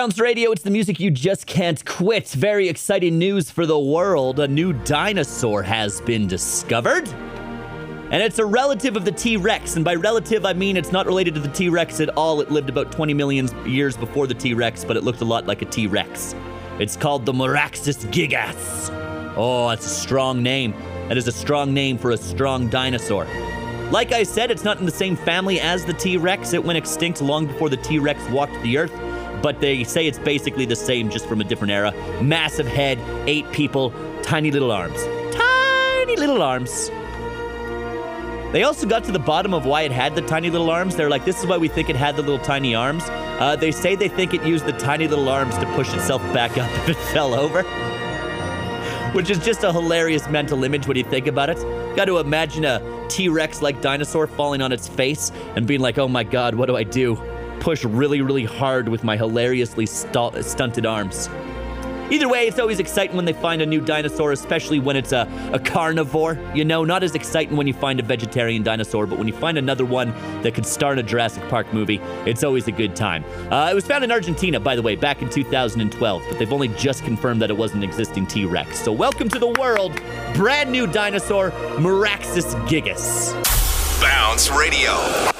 Bounce Radio, it's the music you just can't quit. Very exciting news for the world. A new dinosaur has been discovered. And it's a relative of the T Rex. And by relative, I mean it's not related to the T Rex at all. It lived about 20 million years before the T Rex, but it looked a lot like a T Rex. It's called the Meraxes gigas. Oh, that's a strong name. That is a strong name for a strong dinosaur. Like I said, it's not in the same family as the T Rex. It went extinct long before the T Rex walked the earth but they say it's basically the same just from a different era. Massive head, eight people, tiny little arms. Tiny little arms. They also got to the bottom of why it had the tiny little arms. They're like, this is why we think it had the little tiny arms. Uh, they say they think it used the tiny little arms to push itself back up if it fell over. Which is just a hilarious mental image when you think about it. Got to imagine a T Rex like dinosaur falling on its face and being like, oh my god, what do I do? Push really, really hard with my hilariously st- stunted arms. Either way, it's always exciting when they find a new dinosaur, especially when it's a, a carnivore. You know, not as exciting when you find a vegetarian dinosaur, but when you find another one that could star in a Jurassic Park movie, it's always a good time. Uh, it was found in Argentina, by the way, back in 2012, but they've only just confirmed that it was an existing T Rex. So, welcome to the world, brand new dinosaur, Meraxes gigas. Bounce Radio.